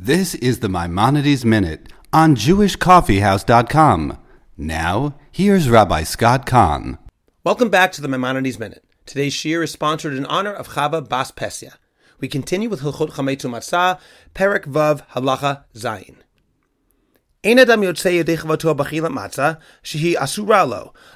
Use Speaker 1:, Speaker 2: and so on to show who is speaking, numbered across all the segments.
Speaker 1: This is the Maimonides Minute on JewishCoffeehouse.com. Now, here's Rabbi Scott Kahn.
Speaker 2: Welcome back to the Maimonides Minute. Today's shiur is sponsored in honor of Chava Bas Pesya. We continue with Hilchot Chametz uMatzah, Perek Vav Halacha Zayin.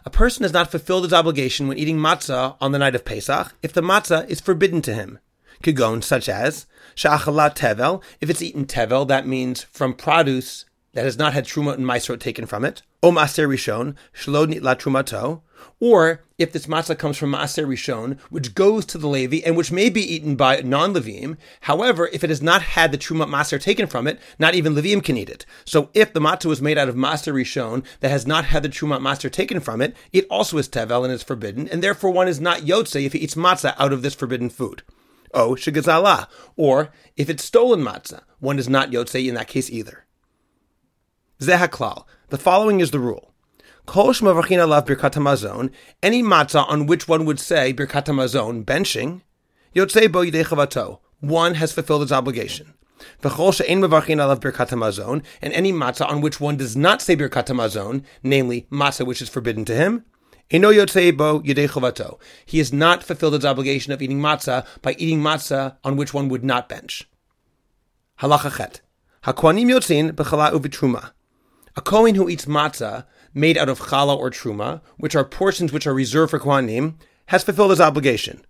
Speaker 2: A person has not fulfilled his obligation when eating matzah on the night of Pesach if the matzah is forbidden to him. Kigon, such as sha'achalat tevel. If it's eaten tevel, that means from produce that has not had truma and maasrot taken from it. O maser rishon nitla trumato. Or if this matzah comes from maser rishon, which goes to the Levi and which may be eaten by non-Levim. However, if it has not had the truma maser taken from it, not even Levim can eat it. So if the matzah was made out of maser rishon that has not had the truma maser taken from it, it also is tevel and is forbidden, and therefore one is not yotze if he eats matzah out of this forbidden food. Oh, o shegazala. Or if it's stolen matzah, one is not yotze in that case either. Zehaklal. The following is the rule. Kol shmavachina lav birkat hamazon, any matzah on which one would say birkat hamazon, benching, yotze bo yidei chavato, one has fulfilled its obligation. V'chol she'en mavachina lav birkat hamazon, and any matzah on which one does not say birkat hamazon, namely matzah which is forbidden to him, He has not fulfilled his obligation of eating matzah by eating matzah on which one would not bench. Halacha chet. HaKohanim yotzin. A Kohen who eats matzah made out of challah or truma, which are portions which are reserved for Kohanim, has fulfilled his obligation.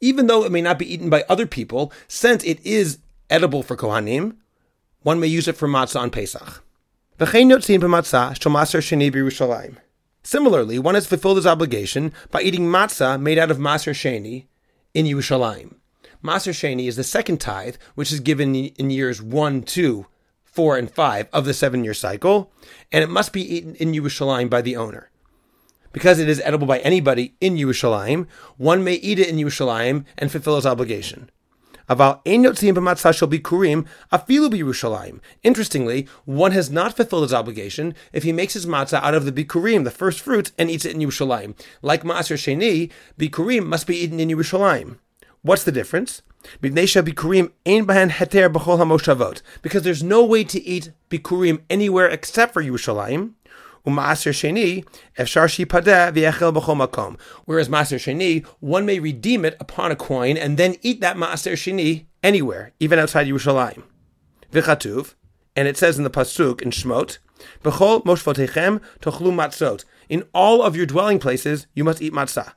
Speaker 2: Even though it may not be eaten by other people, since it is edible for Kohanim, one may use it for matzah on Pesach. Similarly, one has fulfilled his obligation by eating matzah made out of maser sheni in Yerushalayim. Maser Sheni is the second tithe, which is given in years 1, 2, 4, and 5 of the seven year cycle, and it must be eaten in Yerushalayim by the owner. Because it is edible by anybody in Yerushalayim, one may eat it in Yerushalayim and fulfill his obligation. Aval ein yotzim b'matzah bikurim afilu b'Yerushalayim. Interestingly, one has not fulfilled his obligation if he makes his matzah out of the bikurim, the first fruits, and eats it in Yerushalayim. Like Maaser Sheni, bikurim must be eaten in Yerushalayim. What's the difference? Because there's no way to eat bikurim anywhere except for Yerushalayim. Whereas Maser Sheni, one may redeem it upon a coin and then eat that Maser Sheni anywhere, even outside Yerushalayim. V'chatuv, and it says in the pasuk in Shmot, "B'chol moshvotechem tochlu matzot." In all of your dwelling places, you must eat matzah.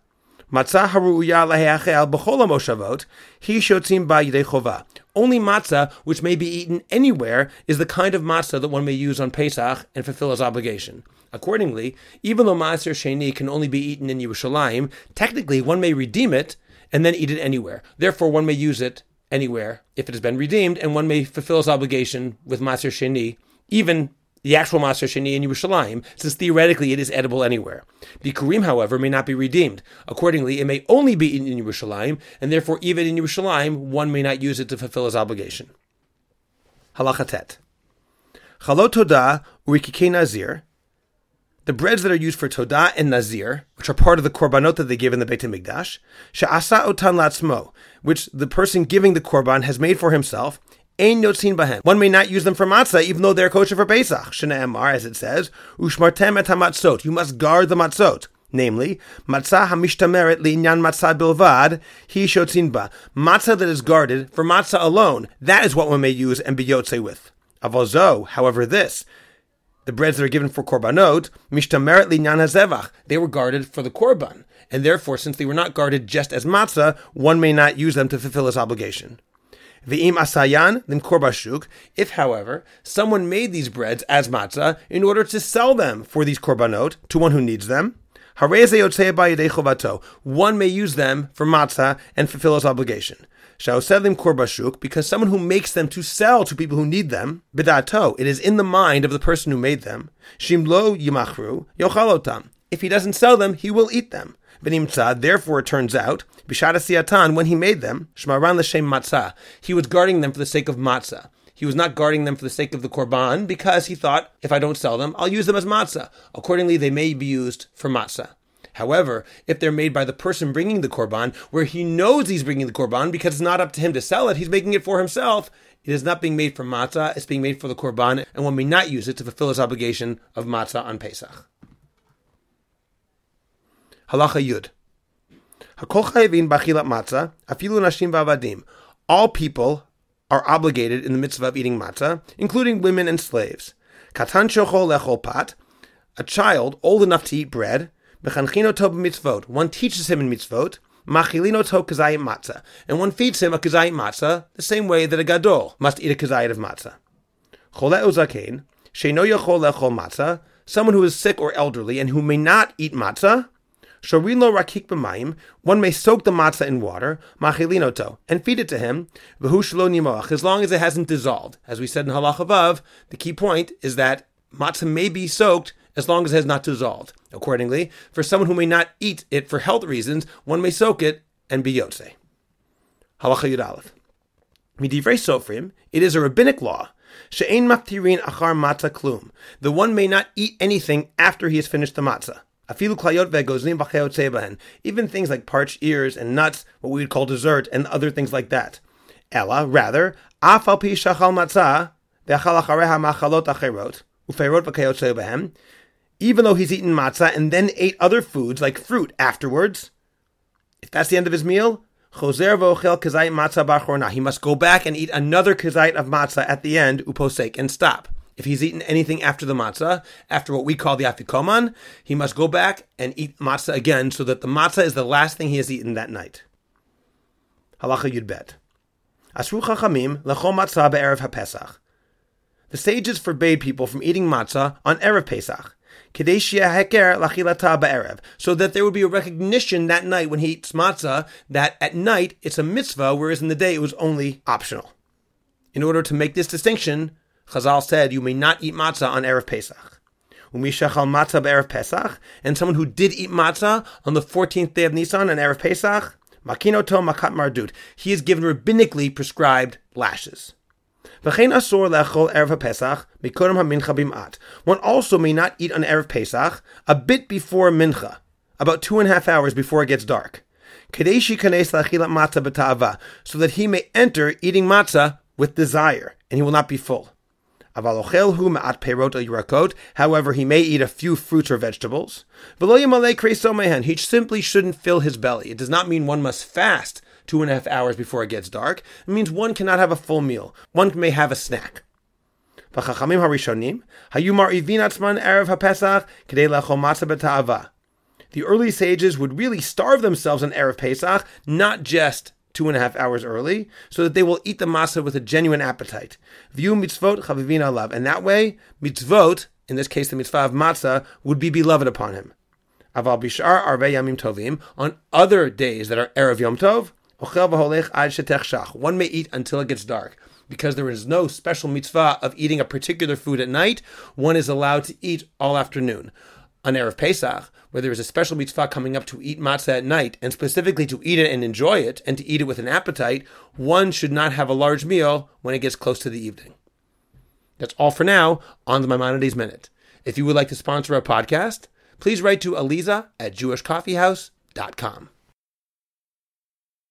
Speaker 2: Matzah haruya leheachel b'chol moshavot, he shotzim ba chova. Only matzah, which may be eaten anywhere, is the kind of matzah that one may use on Pesach and fulfill his obligation. Accordingly, even though Maaser Sheni can only be eaten in Yerushalayim, technically one may redeem it and then eat it anywhere. Therefore, one may use it anywhere if it has been redeemed, and one may fulfill his obligation with Maaser Sheni, even the actual Maser Sheni in Yerushalayim, since theoretically it is edible anywhere. Bikurim, however, may not be redeemed. Accordingly, it may only be eaten in Yerushalayim, and therefore even in Yerushalayim, one may not use it to fulfill his obligation. Halachatet. Chalot Todah Urikike Nazir. The breads that are used for Todah and Nazir, which are part of the korbanot that they give in the Beit HaMikdash, Sha'asa Otan Latzmo, which the person giving the korban has made for himself, Ein yotzin bahem. One may not use them for matzah, even though they're kosher for Pesach. Shneemar, as it says, ushmartem et hamatzot. You must guard the matzot. Namely, matzah hamishtameret li'inyan matzah bilvad, he shotzin ba. Matzah that is guarded for matzah alone. That is what one may use and be yotze with. Avozo, however, this, the breads that are given for korbanot, mishtameret li'inyan hazevach. They were guarded for the korban. And therefore, since they were not guarded just as matzah, one may not use them to fulfill his obligation. V'im asayan, then korbashuk. If, however, someone made these breads as matzah in order to sell them for these korbanot to one who needs them, one may use them for matzah and fulfill his obligation. Shaoselim korbashuk, because someone who makes them to sell to people who need them, bidato, it is in the mind of the person who made them. Shimlo yimachru yochalotam. If he doesn't sell them, he will eat them. Therefore it turns out, bishara siatan, when he made them, shmaran l'shem matzah, he was guarding them for the sake of matzah. He was not guarding them for the sake of the korban because he thought, if I don't sell them, I'll use them as matzah. Accordingly, they may be used for matzah. However, if they're made by the person bringing the korban, where he knows he's bringing the korban because it's not up to him to sell it, he's making it for himself. It is not being made for matzah; it's being made for the korban, and one may not use it to fulfill his obligation of matzah on Pesach. Halacha Yud. All people are obligated in the mitzvah of eating matzah, including women and slaves. Katan shochol lechol a child old enough to eat bread, Mechanchino to mitzvot. One teaches him in mitzvot. Machilino to kazayim matzah. And one feeds him a kazayim matzah the same way that a gadol must eat a kazayit of matzah. Chole uzakein. Sheino yachol lechol matzah. Someone who is sick or elderly and who may not eat matzah. Shorilo rakik b'mayim. One may soak the matzah in water. Machilino to. And feed it to him. V'hu shlo. As long as it hasn't dissolved. As we said in halach above, the key point is that matzah may be soaked as long as it has not dissolved. Accordingly, for someone who may not eat it for health reasons, one may soak it and be yotze. Halacha Yud Aleph. Midivrei Sofrim, it is a rabbinic law. She'ein maktirin achar matzah klum. The one may not eat anything after he has finished the matzah. Afilu klayot ve'gozlim b'cheot Even things like parched ears and nuts, what we would call dessert, and other things like that. Ella, rather, afal pi shachal matzah ve'achal achareha machalot acherot uferot v'cheot even though he's eaten matzah and then ate other foods like fruit afterwards, if that's the end of his meal, he must go back and eat another kazait of matzah at the end, uposek, and stop. If he's eaten anything after the matzah, after what we call the afikoman, he must go back and eat matzah again so that the matzah is the last thing he has eaten that night. Halacha Yud Bet. Asru chachamim lechol matzah be'erev haPesach. The sages forbade people from eating matzah on erev Pesach Kadeshia Heker Lachilata Ba'erev, so that there would be a recognition that night when he eats matzah that at night it's a mitzvah, whereas in the day it was only optional. In order to make this distinction, Chazal said you may not eat matzah on Erev Pesach. Umishachal matzah be'erev Pesach, and someone who did eat matzah on the 14th day of Nisan on Erev Pesach, makinoto makat mardut, he is given rabbinically prescribed lashes. One also may not eat on Erev Pesach a bit before Mincha, about two and a half hours before it gets dark. So that he may enter eating matzah with desire, and he will not be full. However, he may eat a few fruits or vegetables. He simply shouldn't fill his belly. It does not mean one must fast two and a half hours before it gets dark. It means one cannot have a full meal. One may have a snack. The early sages would really starve themselves on Erev Pesach, not just two and a half hours early, so that they will eat the matzah with a genuine appetite. View mitzvot chavivin alav, and that way, mitzvot, in this case the mitzvah of matzah, would be beloved upon him. Aval bishar arve yamim tovim, on other days that are Erev Yom Tov, one may eat until it gets dark. Because there is no special mitzvah of eating a particular food at night, one is allowed to eat all afternoon. On Erev Pesach, where there is a special mitzvah coming up to eat matzah at night, and specifically to eat it and enjoy it, and to eat it with an appetite, one should not have a large meal when it gets close to the evening. That's all for now on the Maimonides Minute. If you would like to sponsor our podcast, please write to Aliza at jewishcoffeehouse.com.